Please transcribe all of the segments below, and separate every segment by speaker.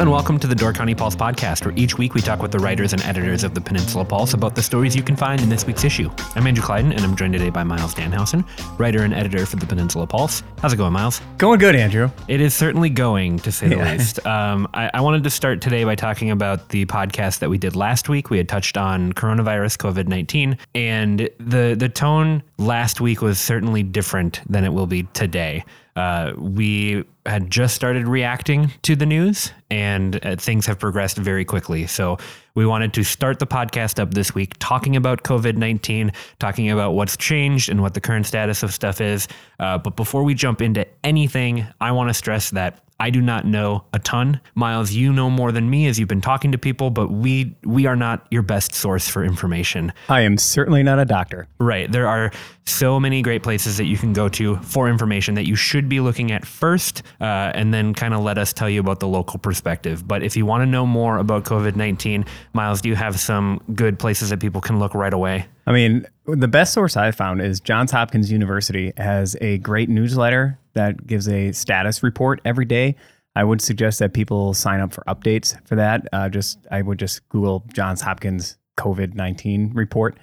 Speaker 1: And welcome to the Door County Pulse podcast, where each week we talk with the writers and editors of the Peninsula Pulse about the stories you can find in this week's issue. I'm Andrew Clyden, and I'm joined today by Myles Dannhausen, writer and editor for the Peninsula Pulse. How's it going, Miles?
Speaker 2: Going good, Andrew.
Speaker 1: It is certainly going, to say the
Speaker 2: Yeah.
Speaker 1: least. Um, I, I wanted to start today by talking about the podcast that we did last week. We had touched on coronavirus, COVID nineteen, and the the tone last week was certainly different than it will be today. Uh, we had just started reacting to the news, and uh, things have progressed very quickly. So we wanted to start the podcast up this week talking about COVID 19, talking about what's changed and what the current status of stuff is. Uh, but before we jump into anything, I want to stress that I do not know a ton. Myles, you know more than me as you've been talking to people, but we we are not your best source for information.
Speaker 2: I am certainly not a doctor.
Speaker 1: Right. There are so many great places that you can go to for information that you should be looking at first, uh, and then kind of let us tell you about the local perspective. But if you want to know more about COVID 19, Miles, do you have some good places that people can look right away?
Speaker 2: I mean, the best source I've found is Johns Hopkins University has a great newsletter that gives a status report every day. I would suggest that people sign up for updates for that. Uh, just I would just Google Johns Hopkins COVID nineteen report,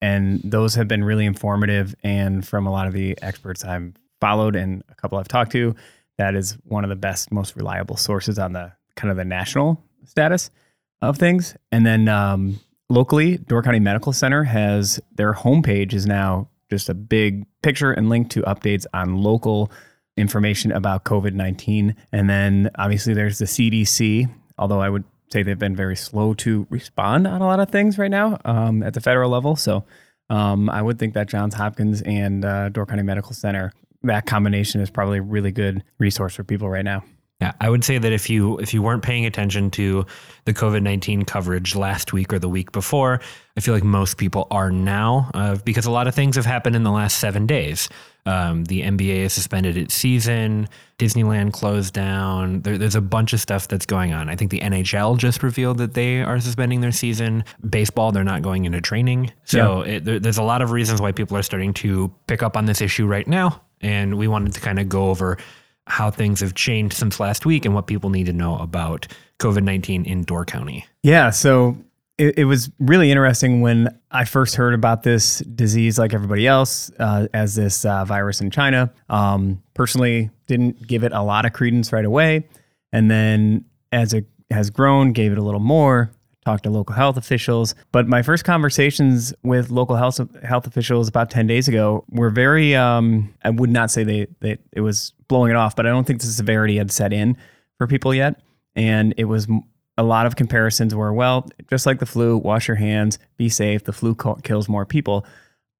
Speaker 2: and those have been really informative. And from a lot of the experts I've followed and a couple I've talked to, that is one of the best, most reliable sources on the kind of the national status of things. And then um, locally, Door County Medical Center has their homepage is now just a big picture and link to updates on local information about COVID 19. And then obviously there's the CDC, although I would say they've been very slow to respond on a lot of things right now um, at the federal level. So um, I would think that Johns Hopkins and uh, Door County Medical Center, that combination is probably a really good resource for people right now.
Speaker 1: Yeah, I would say that if you if you weren't paying attention to the COVID nineteen coverage last week or the week before, I feel like most people are now uh, because a lot of things have happened in the last seven days. Um, the NBA has suspended its season. Disneyland closed down. There, there's a bunch of stuff that's going on. I think the NHL just revealed that they are suspending their season. Baseball, they're not going into training. So it, there, there's a lot of reasons why people are starting to pick up on this issue right now. And we wanted to kind of go over how things have changed since last week and what people need to know about COVID 19 in Door County.
Speaker 2: Yeah, so it, it was really interesting when I first heard about this disease, like everybody else, uh, as this uh, virus in China. Um, personally, didn't give it a lot of credence right away, and then as it has grown, gave it a little more. Talked to local health officials, but my first conversations with local health health officials about ten days ago were very. Um, I would not say they they it was blowing it off, but I don't think the severity had set in for people yet, and it was a lot of comparisons were well, just like the flu, wash your hands, be safe. The flu co- kills more people.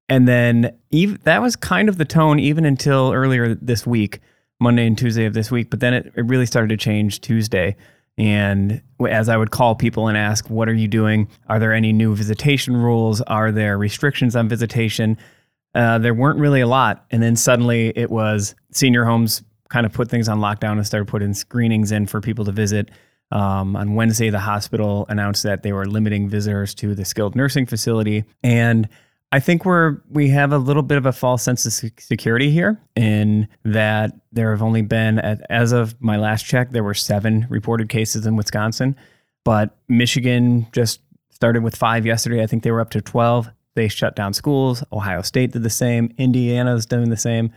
Speaker 2: And then even, that was kind of the tone even until earlier this week, Monday and Tuesday of this week. But then it, it really started to change Tuesday. And as I would call people and ask, what are you doing? Are there any new visitation rules? Are there restrictions on visitation? Uh, there weren't really a lot. And then suddenly it was senior homes kind of put things on lockdown and started putting screenings in for people to visit. Um, on Wednesday, the hospital announced that they were limiting visitors to the skilled nursing facility. And I think we're we have a little bit of a false sense of security here in that there have only been, as of my last check, there were seven reported cases in Wisconsin, but Michigan just started with five yesterday. I think they were up to twelve. They shut down schools. Ohio State did the same. Indiana's doing the same.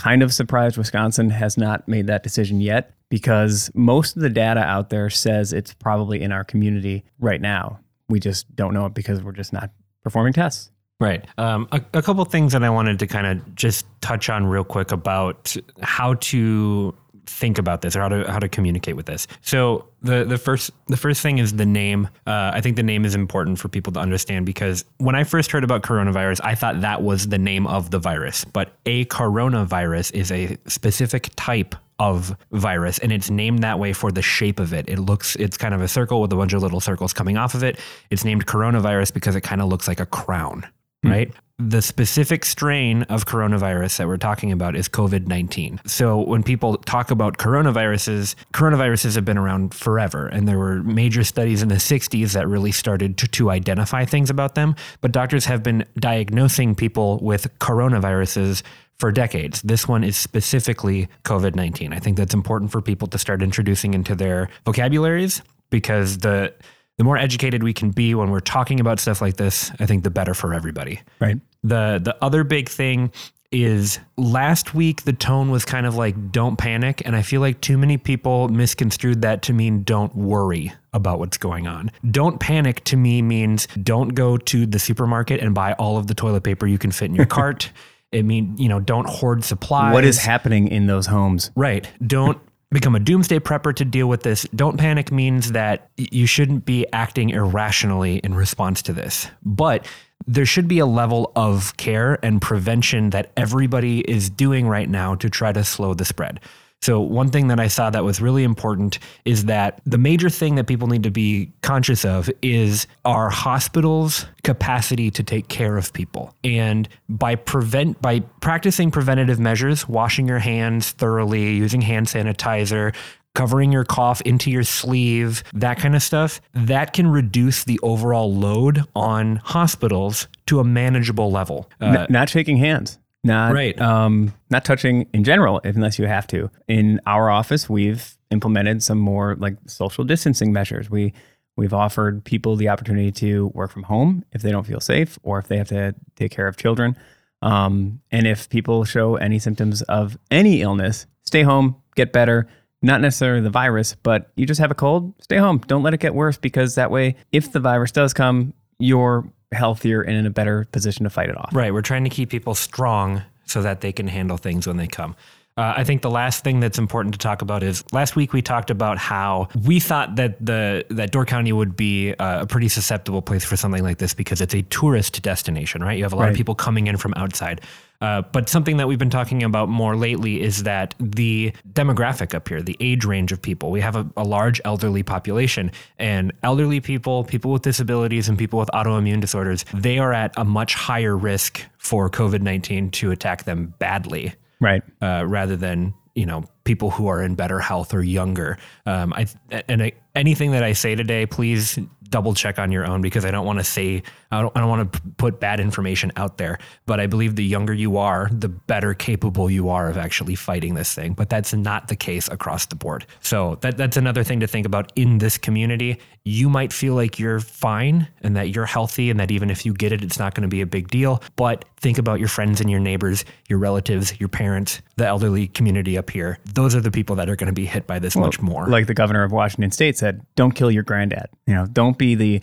Speaker 2: Kind of surprised Wisconsin has not made that decision yet because most of the data out there says it's probably in our community right now. We just don't know it because we're just not performing tests.
Speaker 1: Right. Um, a, a couple things that I wanted to kind of just touch on real quick about how to think about this or how to how to communicate with this. So the the first the first thing is the name. Uh, I think the name is important for people to understand because when I first heard about coronavirus, I thought that was the name of the virus, but a coronavirus is a specific type of virus and it's named that way for the shape of it. It looks it's kind of a circle with a bunch of little circles coming off of it. It's named coronavirus because it kind of looks like a crown, Hmm. right? The specific strain of coronavirus that we're talking about is COVID 19. So, when people talk about coronaviruses, coronaviruses have been around forever. And there were major studies in the 60s that really started to, to identify things about them. But doctors have been diagnosing people with coronaviruses for decades. This one is specifically COVID 19. I think that's important for people to start introducing into their vocabularies because the the more educated we can be when we're talking about stuff like this, I think the better for everybody.
Speaker 2: Right.
Speaker 1: The the other big thing is last week the tone was kind of like don't panic and I feel like too many people misconstrued that to mean don't worry about what's going on. Don't panic to me means don't go to the supermarket and buy all of the toilet paper you can fit in your cart. It mean, you know, don't hoard supplies.
Speaker 2: What is happening in those homes?
Speaker 1: Right. Don't become a doomsday prepper to deal with this. Don't panic means that you shouldn't be acting irrationally in response to this. But there should be a level of care and prevention that everybody is doing right now to try to slow the spread. So, one thing that I saw that was really important is that the major thing that people need to be conscious of is our hospitals' capacity to take care of people. And by prevent by practicing preventative measures, washing your hands thoroughly, using hand sanitizer, covering your cough into your sleeve, that kind of stuff, that can reduce the overall load on hospitals to a manageable level. Uh,
Speaker 2: not shaking hands. Not
Speaker 1: Right.
Speaker 2: Um, not touching in general, unless you have to. In our office, we've implemented some more like social distancing measures. We we've offered people the opportunity to work from home if they don't feel safe or if they have to take care of children. Um, and if people show any symptoms of any illness, stay home, get better. Not necessarily the virus, but you just have a cold, stay home. Don't let it get worse because that way, if the virus does come, you're healthier and in a better position to fight it off.
Speaker 1: Right. We're trying to keep people strong so that they can handle things when they come. Uh, I think the last thing that's important to talk about is last week we talked about how we thought that the that Door County would be uh, a pretty susceptible place for something like this because it's a tourist destination, right? You have a lot of people coming in from outside. Uh, but something that we've been talking about more lately is that the demographic up here, the age range of people, we have a, a large elderly population, and elderly people, people with disabilities, and people with autoimmune disorders, they are at a much higher risk for COVID 19 to attack them badly
Speaker 2: Right.
Speaker 1: uh, rather than you know people who are in better health or younger. Um, I and I, anything that I say today, please double check on your own because I don't want to say I don't, I don't want to put bad information out there. But I believe the younger you are, the better capable you are of actually fighting this thing. But that's not the case across the board. So that that's another thing to think about in this community. You might feel like you're fine and that you're healthy and that even if you get it, it's not going to be a big deal. But think about your friends and your neighbors, your relatives, your parents, the elderly community up here. Those are the people that are going to be hit by this much more.
Speaker 2: Like the governor of Washington State said, "Don't kill your granddad." You know, don't be the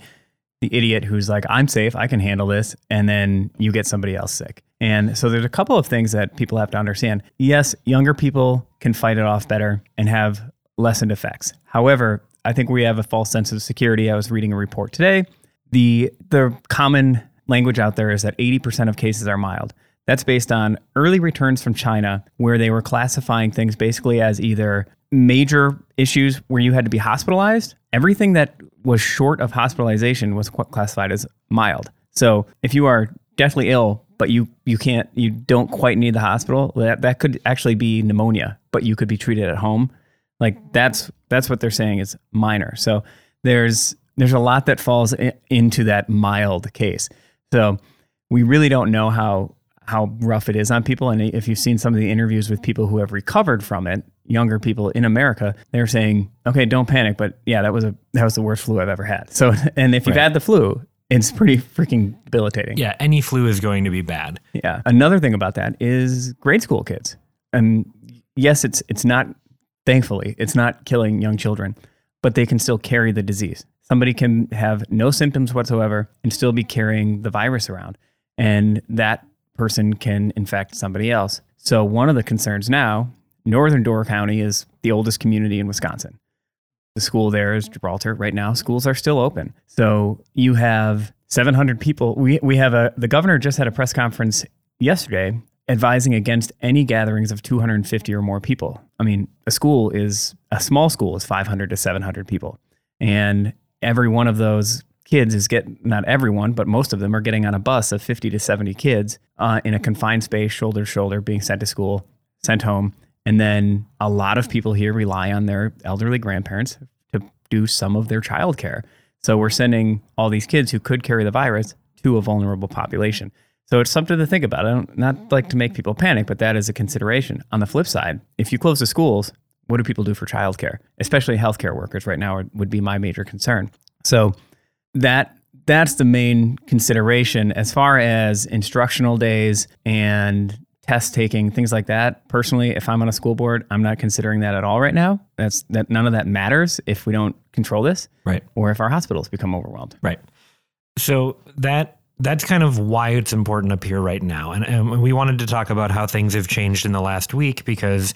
Speaker 2: the idiot who's like, "I'm safe, I can handle this," and then you get somebody else sick. And so there's a couple of things that people have to understand. Yes, younger people can fight it off better and have lessened effects. However, I think we have a false sense of security. I was reading a report today. The the common language out there is that 80% of cases are mild. That's based on early returns from China, where they were classifying things basically as either major issues where you had to be hospitalized. Everything that was short of hospitalization was classified as mild. So if you are deathly ill, but you you can't you don't quite need the hospital, that that could actually be pneumonia, but you could be treated at home. Like that's that's what they're saying is minor. So there's there's a lot that falls i- into that mild case. So we really don't know how how rough it is on people. And if you've seen some of the interviews with people who have recovered from it, younger people in America, they're saying, "Okay, don't panic." But yeah, that was a that was the worst flu I've ever had. So, and if you've
Speaker 1: Right.
Speaker 2: had the flu, it's pretty freaking debilitating.
Speaker 1: yeah, any flu is going to be bad.
Speaker 2: Yeah. Another thing about that is grade school kids. And yes, it's it's not thankfully, it's not killing young children, but they can still carry the disease. Somebody can have no symptoms whatsoever and still be carrying the virus around. And that person can infect somebody else. So one of the concerns now, northern Door County is the oldest community in Wisconsin. The school there is Gibraltar. Right now, schools are still open. So you have 700 people. We, we have a, the governor just had a press conference yesterday advising against any gatherings of 250 or more people. I mean, a school is, a small school is 500 to 700 people. And every one of those kids is get not everyone, but most of them are getting on a bus of 50 to 70 kids uh, in a confined space, shoulder to shoulder, being sent to school, sent home. And then a lot of people here rely on their elderly grandparents to do some of their childcare. So we're sending all these kids who could carry the virus to a vulnerable population. So it's something to think about. I don't not like to make people panic, but that is a consideration. On the flip side, if you close the schools, what do people do for childcare? Especially healthcare workers right now would be my major concern. So that that's the main consideration as far as instructional days and test taking things like that. Personally if i'm on a school board i'm not considering that at all right now. That's that none of that matters if we don't control this
Speaker 1: right.
Speaker 2: or if our hospitals become overwhelmed.
Speaker 1: Right. So that that's kind of why it's important up here right now. And, and we wanted to talk about how things have changed in the last week because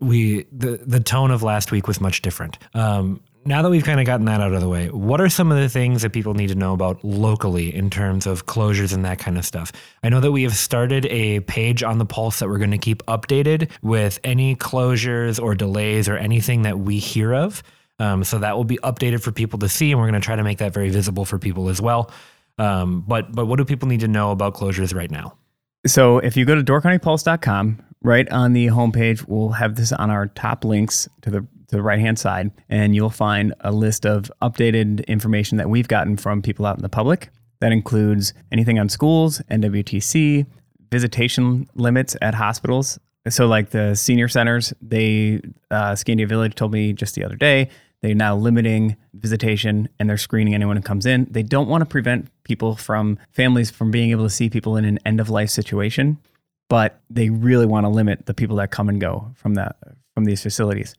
Speaker 1: we the the tone of last week was much different. Um, now that we've kind of gotten that out of the way, what are some of the things that people need to know about locally in terms of closures and that kind of stuff? I know that we have started a page on the Pulse that we're going to keep updated with any closures or delays or anything that we hear of. Um, so that will be updated for people to see, and we're going to try to make that very visible for people as well. Um, but but what do people need to know about closures right now?
Speaker 2: So if you go to doorcountypulse.com, right on the homepage, we'll have this on our top links to the to the right hand side, and you'll find a list of updated information that we've gotten from people out in the public. That includes anything on schools, NWTC, visitation limits at hospitals. So, like the senior centers, they, uh, Scandia Village told me just the other day, they're now limiting visitation and they're screening anyone who comes in. They don't want to prevent people from families from being able to see people in an end of life situation, but they really want to limit the people that come and go from that from these facilities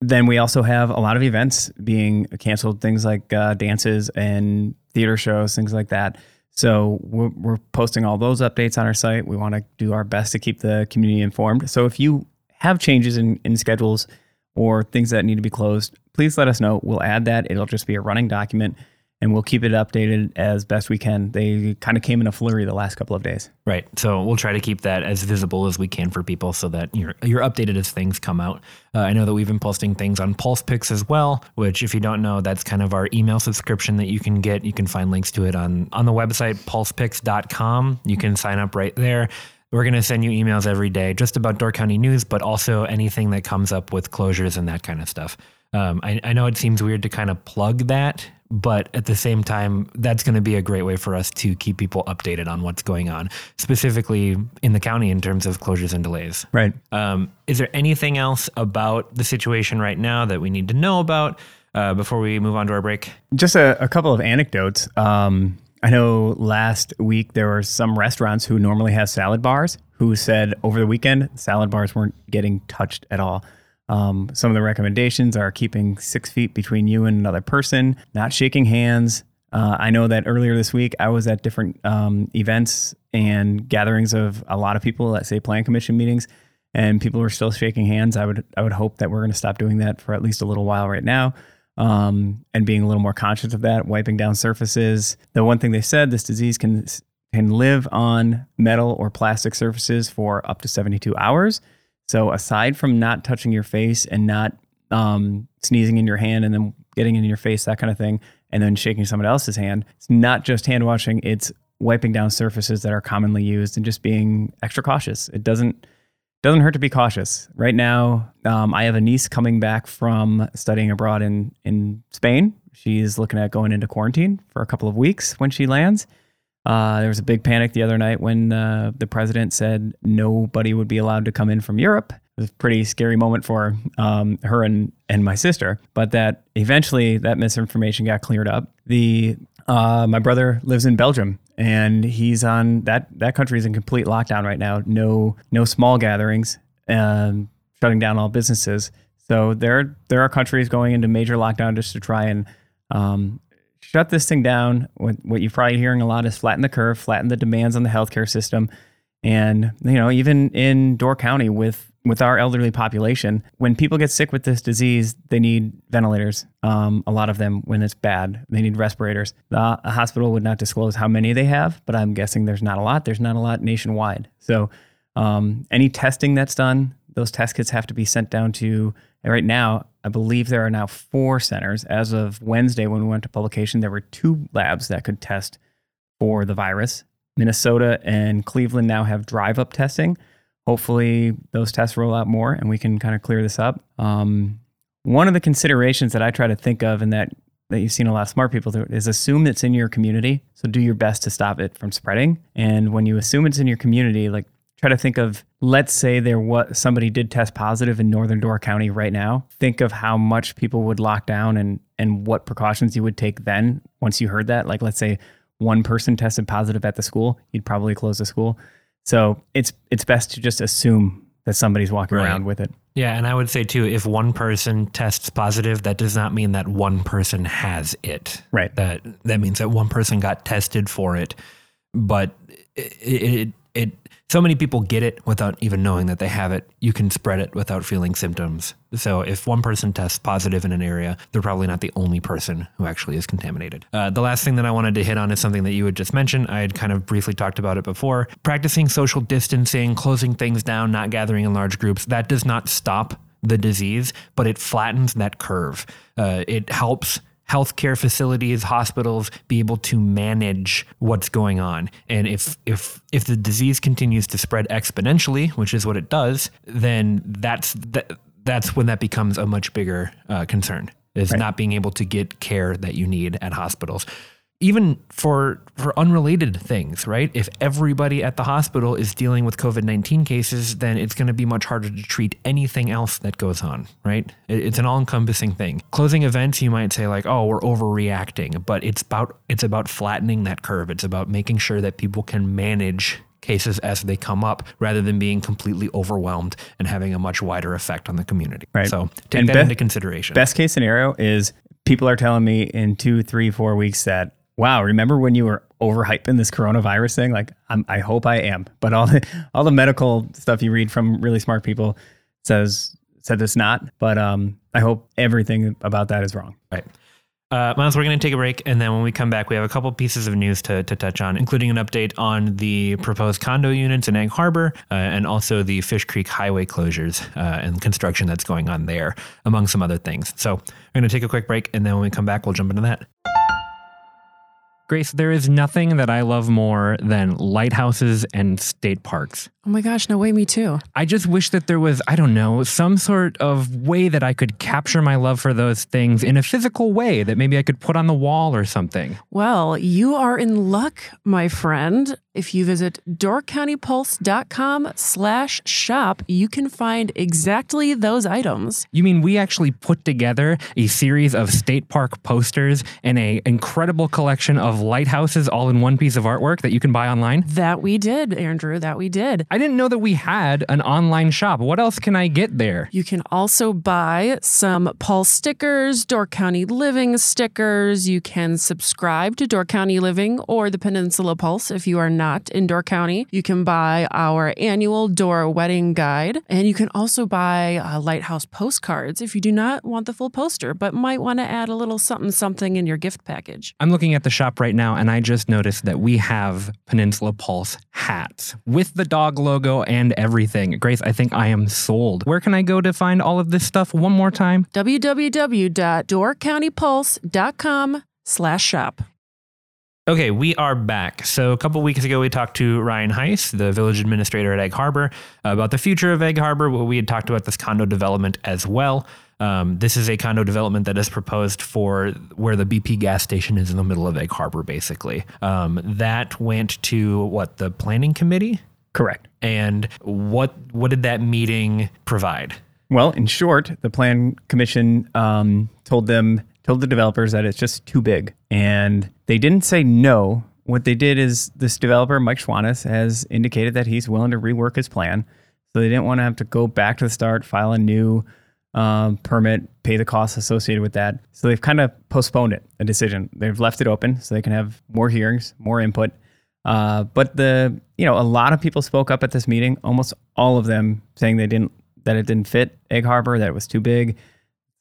Speaker 2: then we also have a lot of events being canceled, things like uh, dances and theater shows, things like that. So we're, we're posting all those updates on our site. We want to do our best to keep the community informed. So if you have changes in, in schedules or things that need to be closed, please let us know. We'll add that. It'll just be a running document and we'll keep it updated as best we can. They kind of came in a flurry the last couple of days.
Speaker 1: Right. So we'll try to keep that as visible as we can for people so that you're you're updated as things come out. Uh, I know that we've been posting things on Pulse Picks as well, which if you don't know, that's kind of our email subscription that you can get. You can find links to it on on the website pulsepicks.com. You can sign up right there. We're going to send you emails every day just about Door County news, but also anything that comes up with closures and that kind of stuff. Um, I, I, know it seems weird to kind of plug that, but at the same time, that's going to be a great way for us to keep people updated on what's going on, specifically in the county in terms of closures and delays.
Speaker 2: Right.
Speaker 1: Um, is there anything else about the situation right now that we need to know about uh, before we move on to our break?
Speaker 2: Just a, a couple of anecdotes. Um, I know last week there were some restaurants who normally have salad bars who said over the weekend salad bars weren't getting touched at all. Um, some of the recommendations are keeping six feet between you and another person, not shaking hands. Uh, I know that earlier this week I was at different um, events and gatherings of a lot of people at say plan commission meetings, and people were still shaking hands. I would I would hope that we're going to stop doing that for at least a little while right now, um, and being a little more conscious of that. Wiping down surfaces. The one thing they said this disease can can live on metal or plastic surfaces for up to 72 hours. So aside from not touching your face and not um, sneezing in your hand and then getting in your face, that kind of thing, and then shaking someone else's hand, it's not just hand washing, it's wiping down surfaces that are commonly used and just being extra cautious. It doesn't doesn't hurt to be cautious. Right now, um, I have a niece coming back from studying abroad in in Spain. She's looking at going into quarantine for a couple of weeks when she lands. Uh, there was a big panic the other night when uh, the president said nobody would be allowed to come in from Europe. It was a pretty scary moment for um, her and, and my sister. But that eventually that misinformation got cleared up. The uh, my brother lives in Belgium and he's on that that country is in complete lockdown right now. No no small gatherings, and shutting down all businesses. So there there are countries going into major lockdown just to try and um, shut this thing down. What, what you're probably hearing a lot is flatten the curve, flatten the demands on the healthcare system. And, you know, even in Door County with with our elderly population, when people get sick with this disease, they need ventilators. Um, a lot of them, when it's bad, they need respirators. The hospital would not disclose how many they have, but I'm guessing there's not a lot. There's not a lot nationwide. So, um, any testing that's done, those test kits have to be sent down to. Right now, I believe there are now four centers. As of Wednesday, when we went to publication, there were two labs that could test for the virus. Minnesota and Cleveland now have drive up testing. Hopefully, those tests roll out more and we can kind of clear this up. Um, one of the considerations that I try to think of and that that you've seen a lot of smart people do is assume it's in your community. So do your best to stop it from spreading. And when you assume it's in your community, like try to think of let's say there was somebody did test positive in northern Door County right now. Think of how much people would lock down and and what precautions you would take then once you heard that. Like let's say one person tested positive at the school, you'd probably close the school. So it's it's best to just assume that somebody's walking right. around with it.
Speaker 1: Yeah, and I would say too, if one person tests positive, that does not mean that one person has it.
Speaker 2: Right.
Speaker 1: That that means that one person got tested for it, but it, it, it so many people get it without even knowing that they have it. You can spread it without feeling symptoms. So if one person tests positive in an area, they're probably not the only person who actually is contaminated. Uh, the last thing that I wanted to hit on is something that you had just mentioned. I had kind of briefly talked about it before. Practicing social distancing, closing things down, not gathering in large groups, that does not stop the disease, but it flattens that curve. Uh, it helps healthcare facilities, hospitals be able to manage what's going on. And if if if the disease continues to spread exponentially, which is what it does, then that's that, that's when that becomes a much bigger uh, concern. Is right. not being able to get care that you need at hospitals even for for unrelated things, right? If everybody at the hospital is dealing with COVID-19 cases, then it's going to be much harder to treat anything else that goes on, right? It's an all-encompassing thing. Closing events, you might say like, "Oh, we're overreacting," but it's about it's about flattening that curve. It's about making sure that people can manage cases as they come up rather than being completely overwhelmed and having a much wider effect on the community.
Speaker 2: Right.
Speaker 1: So take and that be- into consideration.
Speaker 2: Best case scenario is people are telling me in two, three, four weeks that wow, remember when you were overhyping this coronavirus thing? Like, I'm, I hope I am. But all the all the medical stuff you read from really smart people says said it's not. But um, I hope everything about that is wrong.
Speaker 1: Right. Uh, Myles, we're going to take a break, and then when we come back, we have a couple pieces of news to, to touch on, including an update on the proposed condo units in Egg Harbor uh, and also the Fish Creek Highway closures uh, and construction that's going on there, among some other things. So we're going to take a quick break, and then when we come back, we'll jump into that. Grace, there is nothing that I love more than lighthouses and state parks.
Speaker 3: Oh my gosh, no way, me too.
Speaker 1: I just wish that there was, I don't know, some sort of way that I could capture my love for those things in a physical way that maybe I could put on the wall or something.
Speaker 3: Well, you are in luck, my friend. If you visit doorcountypulse.com slash shop, you can find exactly those items.
Speaker 1: You mean we actually put together a series of state park posters and a incredible collection of lighthouses all in one piece of artwork that you can buy online?
Speaker 3: That we did, Andrew, that we did.
Speaker 1: I didn't know that we had an online shop. What else can I get there?
Speaker 3: You can also buy some Pulse stickers, Door County Living stickers. You can subscribe to Door County Living or the Peninsula Pulse if you are not in Door County. You can buy our annual Door Wedding Guide, and you can also buy uh, Lighthouse postcards if you do not want the full poster, but might want to add a little something something in your gift package.
Speaker 1: I'm looking at the shop right now, and I just noticed that we have Peninsula Pulse hats with the dog logo and everything. Grace, I think I am sold. Where can I go to find all of this stuff one more time?
Speaker 3: www.doorcountypulse.com slash shop.
Speaker 1: Okay, we are back. So a couple weeks ago, we talked to Ryan Heise, the village administrator at Egg Harbor, about the future of Egg Harbor. We had talked about this condo development as well. Um, this is a condo development that is proposed for where the BP gas station is in the middle of Egg Harbor, basically. Um, that went to what the planning committee
Speaker 2: Correct.
Speaker 1: And what what did that meeting provide?
Speaker 2: Well, in short, the plan commission um, told them told the developers that it's just too big, and they didn't say no. What they did is this developer, Mike Schwanis, has indicated that he's willing to rework his plan. So they didn't want to have to go back to the start, file a new um, permit, pay the costs associated with that. So they've kind of postponed it, a decision. They've left it open so they can have more hearings, more input. Uh, but the you know a lot of people spoke up at this meeting, almost all of them saying they didn't that it didn't fit Egg Harbor, that it was too big.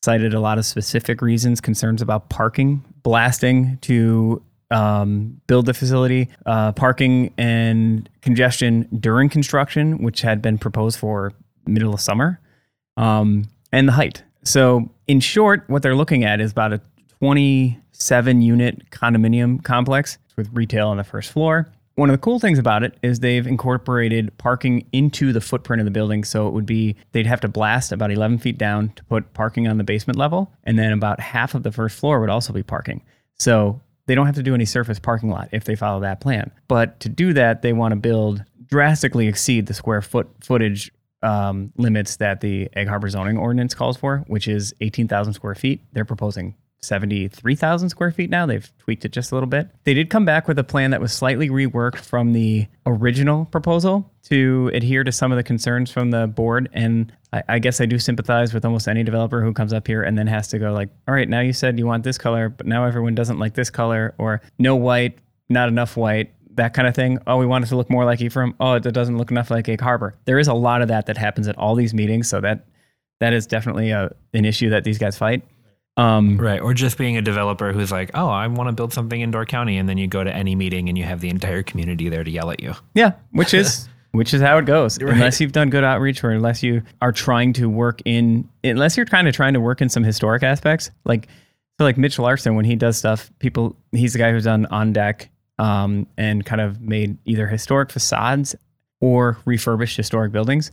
Speaker 2: Cited a lot of specific reasons, concerns about parking, blasting to um, build the facility, uh, parking and congestion during construction, which had been proposed for middle of summer, um, and the height. So, in short, what they're looking at is about a 27 unit condominium complex with retail on the first floor. One of the cool things about it is they've incorporated parking into the footprint of the building. So it would be, they'd have to blast about 11 feet down to put parking on the basement level. And then about half of the first floor would also be parking. So they don't have to do any surface parking lot if they follow that plan. But to do that, they want to build drastically exceed the square foot footage um, limits that the Egg Harbor zoning ordinance calls for, which is 18,000 square feet. They're proposing 73,000 square feet now. They've tweaked it just a little bit. They did come back with a plan that was slightly reworked from the original proposal to adhere to some of the concerns from the board. And I, I, guess I do sympathize with almost any developer who comes up here and then has to go like, all right, now you said you want this color, but now everyone doesn't like this color or no white, not enough white. That kind of thing. Oh, we want it to look more like Ephraim. Oh, it doesn't look enough like Egg Harbor. There is a lot of that that happens at all these meetings. So that that is definitely a, an issue that these guys fight.
Speaker 1: Um, right. Or just being a developer who's like, oh, I want to build something in Door County. And then you go to any meeting and you have the entire community there to yell at you.
Speaker 2: Yeah. Which is. which is how it goes. Right. Unless you've done good outreach or unless you are trying to work in, unless you're kind of trying to work in some historic aspects, like, so like Mitch Larson, when he does stuff, people, he's the guy who's done on deck um, and kind of made either historic facades or refurbished historic buildings.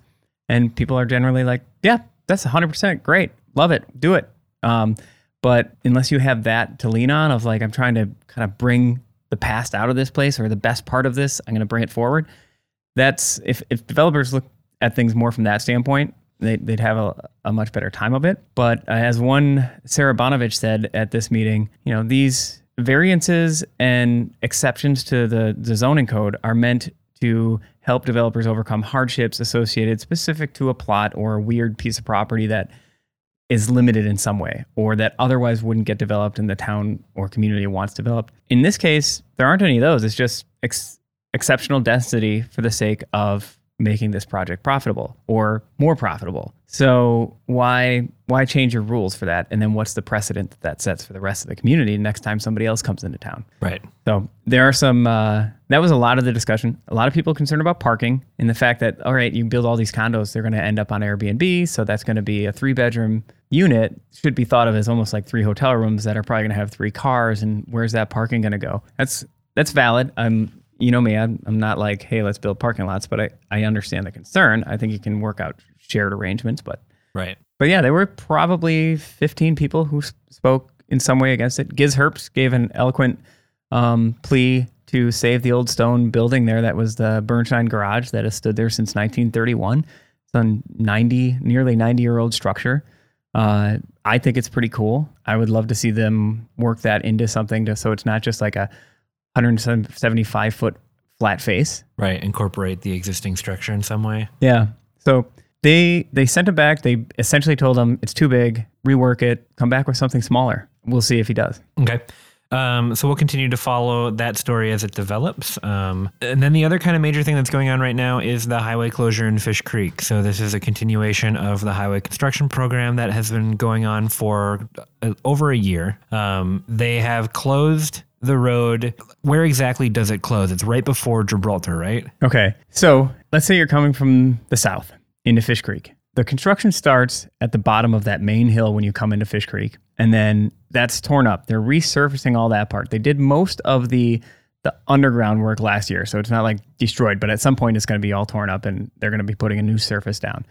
Speaker 2: And people are generally like, yeah, that's 100% great. Love it. Do it. Um, but unless you have that to lean on, of like, I'm trying to kind of bring the past out of this place or the best part of this, I'm going to bring it forward. That's if, if developers look at things more from that standpoint, they, would have a, a, much better time of it. But uh, as one Sarah Bonovich said at this meeting, you know, these variances and exceptions to the, the zoning code are meant to help developers overcome hardships associated specific to a plot or a weird piece of property that is limited in some way or that otherwise wouldn't get developed in the town or community wants developed. In this case, there aren't any of those. It's just ex- exceptional density for the sake of making this project profitable or more profitable. So why why change your rules for that? And then what's the precedent that that sets for the rest of the community next time somebody else comes into town?
Speaker 1: Right.
Speaker 2: So there are some. Uh, that was a lot of the discussion. A lot of people concerned about parking and the fact that all right, you build all these condos, they're going to end up on Airbnb, so that's going to be a three bedroom unit. Should be thought of as almost like three hotel rooms that are probably going to have three cars. And where's that parking going to go? That's that's valid. I'm you know me, I'm, I'm not like, hey, let's build parking lots, but I, I understand the concern. I think you can work out shared arrangements, but
Speaker 1: right.
Speaker 2: But yeah, there were probably 15 people who spoke in some way against it. Giz Herbst gave an eloquent um, plea to save the old stone building there. That was the Bernstein Garage that has stood there since 1931. It's a 90, nearly 90 year old structure. Uh, I think it's pretty cool. I would love to see them work that into something to, so it's not just like a 175 foot flat face.
Speaker 1: Right. Incorporate the existing structure in some way.
Speaker 2: Yeah. So they they sent it back. They essentially told him it's too big. Rework it. Come back with something smaller. We'll see if he does.
Speaker 1: Okay. Um, so we'll continue to follow that story as it develops. Um, and then the other kind of major thing that's going on right now is the highway closure in Fish Creek. So this is a continuation of the highway construction program that has been going on for uh, over a year. Um, they have closed the road. Where exactly does it close? It's right before Gibraltar, right?
Speaker 2: Okay. So let's say you're coming from the south into Fish Creek. The construction starts at the bottom of that main hill when you come into Fish Creek, and then that's torn up. They're resurfacing all that part. They did most of the the underground work last year, so it's not like destroyed, but at some point it's going to be all torn up and they're going to be putting a new surface down.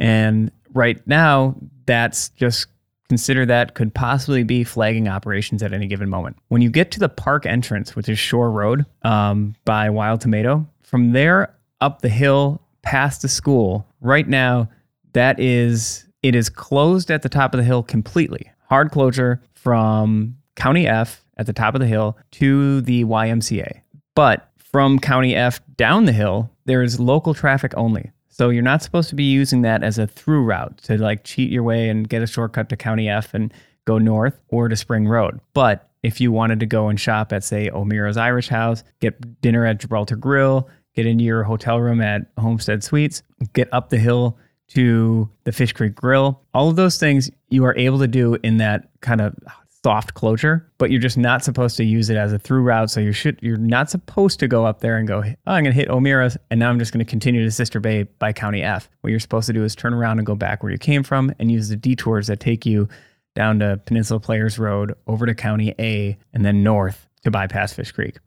Speaker 2: And right now, that's just consider that could possibly be flagging operations at any given moment. When you get to the park entrance, which is Shore Road um, by Wild Tomato, from there up the hill past the school, right now, that is, it is closed at the top of the hill completely. Hard closure from County F at the top of the hill to the YMCA. But from County F down the hill, there is local traffic only. So you're not supposed to be using that as a through route to like cheat your way and get a shortcut to County F and go north or to Spring Road. But if you wanted to go and shop at say O'Meara's Irish House, get dinner at Gibraltar Grill, get into your hotel room at Homestead Suites, get up the hill to the Fish Creek Grill. All of those things you are able to do in that kind of soft closure, but you're just not supposed to use it as a through route. So you should you're not supposed to go up there and go, oh, I'm going to hit O'Meara and now I'm just going to continue to Sister Bay by County F. What you're supposed to do is turn around and go back where you came from and use the detours that take you down to Peninsula Players Road, over to County A, and then north to bypass Fish Creek.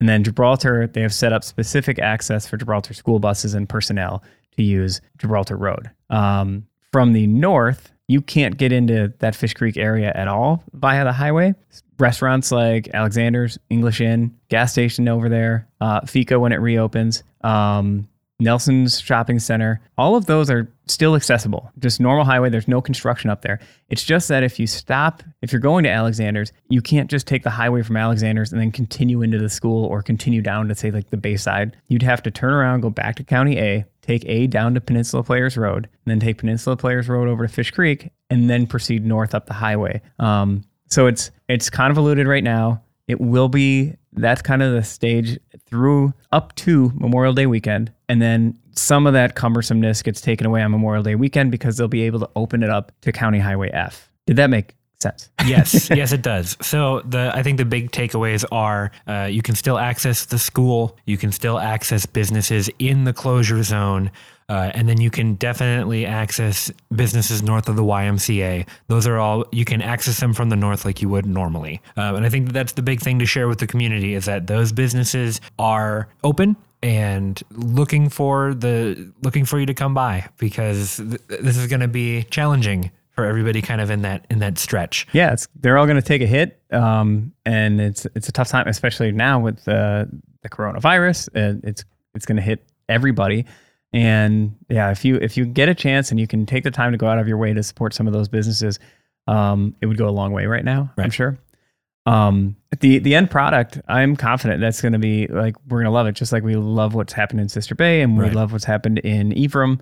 Speaker 2: And then Gibraltar, they have set up specific access for Gibraltar school buses and personnel to use Gibraltar Road. Um, from the north, you can't get into that Fish Creek area at all via the highway. Restaurants like Alexander's, English Inn, gas station over there, uh, Fika when it reopens, um, Nelson's Shopping Center, all of those are still accessible. Just normal highway. There's no construction up there. It's just that if you stop, if you're going to Alexander's, you can't just take the highway from Alexander's and then continue into the school or continue down to say like the Bayside. You'd have to turn around, go back to County A, take A down to Peninsula Players Road, and then take Peninsula Players Road over to Fish Creek, and then proceed north up the highway. Um, so it's it's convoluted right now. It will be that's kind of the stage through up to Memorial Day weekend. And then some of that cumbersomeness gets taken away on Memorial Day weekend because they'll be able to open it up to County Highway F. Did that make sense?
Speaker 1: yes, yes, it does. So the I think the big takeaways are uh, you can still access the school, you can still access businesses in the closure zone. Uh, and then you can definitely access businesses north of the YMCA. Those are all you can access them from the north like you would normally. Uh, and I think that that's the big thing to share with the community is that those businesses are open and looking for the looking for you to come by because th- this is going to be challenging for everybody kind of in that in that stretch.
Speaker 2: Yeah, it's, they're all going to take a hit, um, and it's it's a tough time, especially now with the the coronavirus. And it's it's going to hit everybody. And yeah, if you if you get a chance and you can take the time to go out of your way to support some of those businesses, um, it would go a long way right now.
Speaker 1: Right.
Speaker 2: I'm sure. Um, the the end product, I'm confident that's going to be like we're going to love it, just like we love what's happened in Sister Bay and we
Speaker 1: Right.
Speaker 2: love what's happened in Ephraim.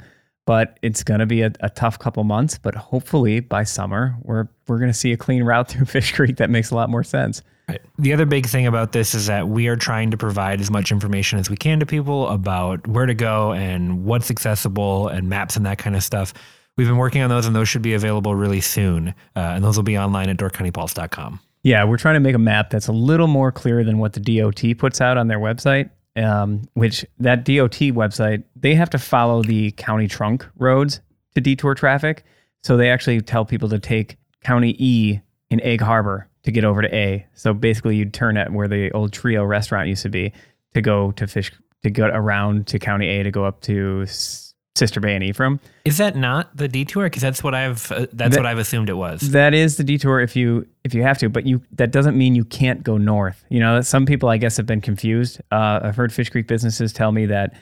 Speaker 2: But it's going to be a, a tough couple months. But hopefully by summer, we're we're going to see a clean route through Fish Creek that makes a lot more sense.
Speaker 1: Right. The other big thing about this is that we are trying to provide as much information as we can to people about where to go and what's accessible and maps and that kind of stuff. We've been working on those, and those should be available really soon. Uh, and those will be online at doorcountypulse.com.
Speaker 2: Yeah, we're trying to make a map that's a little more clear than what the DOT puts out on their website. Um, which that DOT website, they have to follow the county trunk roads to detour traffic. So they actually tell people to take County E in Egg Harbor to get over to A. So basically, you'd turn at where the old Trio restaurant used to be to go to Fish to get around to County A to go up to Sister Bay and Ephraim.
Speaker 1: Is that not the detour? Because that's what I've uh, that's
Speaker 2: That-
Speaker 1: what I've assumed it was.
Speaker 2: That is the detour if you if you have to, but you that doesn't mean you can't go north. You know, some people I guess have been confused. Uh, I've heard Fish Creek businesses tell me that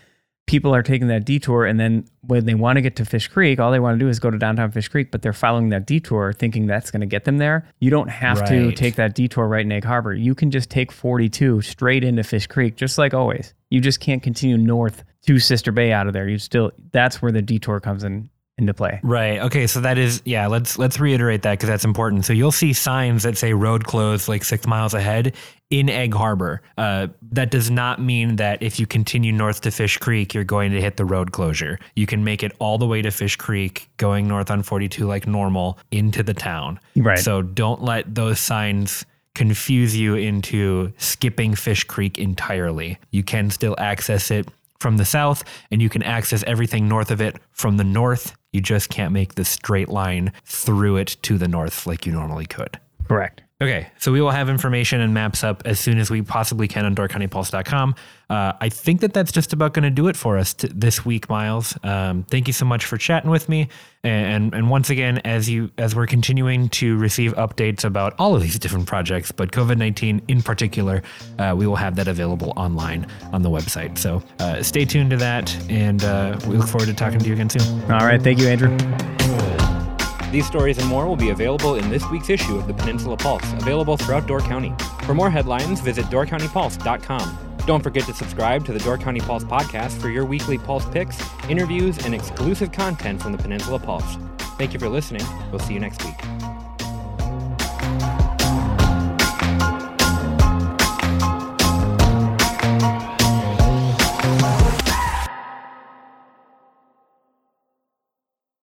Speaker 2: people are taking that detour, and then when they want to get to Fish Creek, all they want to do is go to downtown Fish Creek, but they're following that detour, thinking that's going to get them there. You don't have to take that detour right in Egg Harbor. You can just take 42 straight into Fish Creek, just like always. You just can't continue north to Sister Bay out of there. You still that's where the detour comes in into play.
Speaker 1: Right. Okay. So that is yeah. Let's let's reiterate that because that's important. So you'll see signs that say road closed like six miles ahead in Egg Harbor. Uh, that does not mean that if you continue north to Fish Creek, you're going to hit the road closure. You can make it all the way to Fish Creek, going north on 42 like normal into the town.
Speaker 2: Right.
Speaker 1: So don't let those signs confuse you into skipping Fish Creek entirely. You can still access it from the south, and you can access everything north of it from the north. You just can't make the straight line through it to the north like you normally could.
Speaker 2: Correct.
Speaker 1: Okay, so we will have information and maps up as soon as we possibly can on DoorCountyPulse.com. Uh, I think that that's just about going to do it for us t- this week, Myles. Um, thank you so much for chatting with me, and and once again, as you as we're continuing to receive updates about all of these different projects, but COVID nineteen in particular, uh, we will have that available online on the website. So uh, stay tuned to that, and uh, we look forward to talking to you again soon.
Speaker 2: All right. Thank you, Andrew.
Speaker 4: These stories and more will be available in this week's issue of the Peninsula Pulse, available throughout Door County. For more headlines, visit doorcountypulse.com. Don't forget to subscribe to the Door County Pulse podcast for your weekly Pulse picks, interviews, and exclusive content from the Peninsula Pulse. Thank you for listening. We'll see you next week.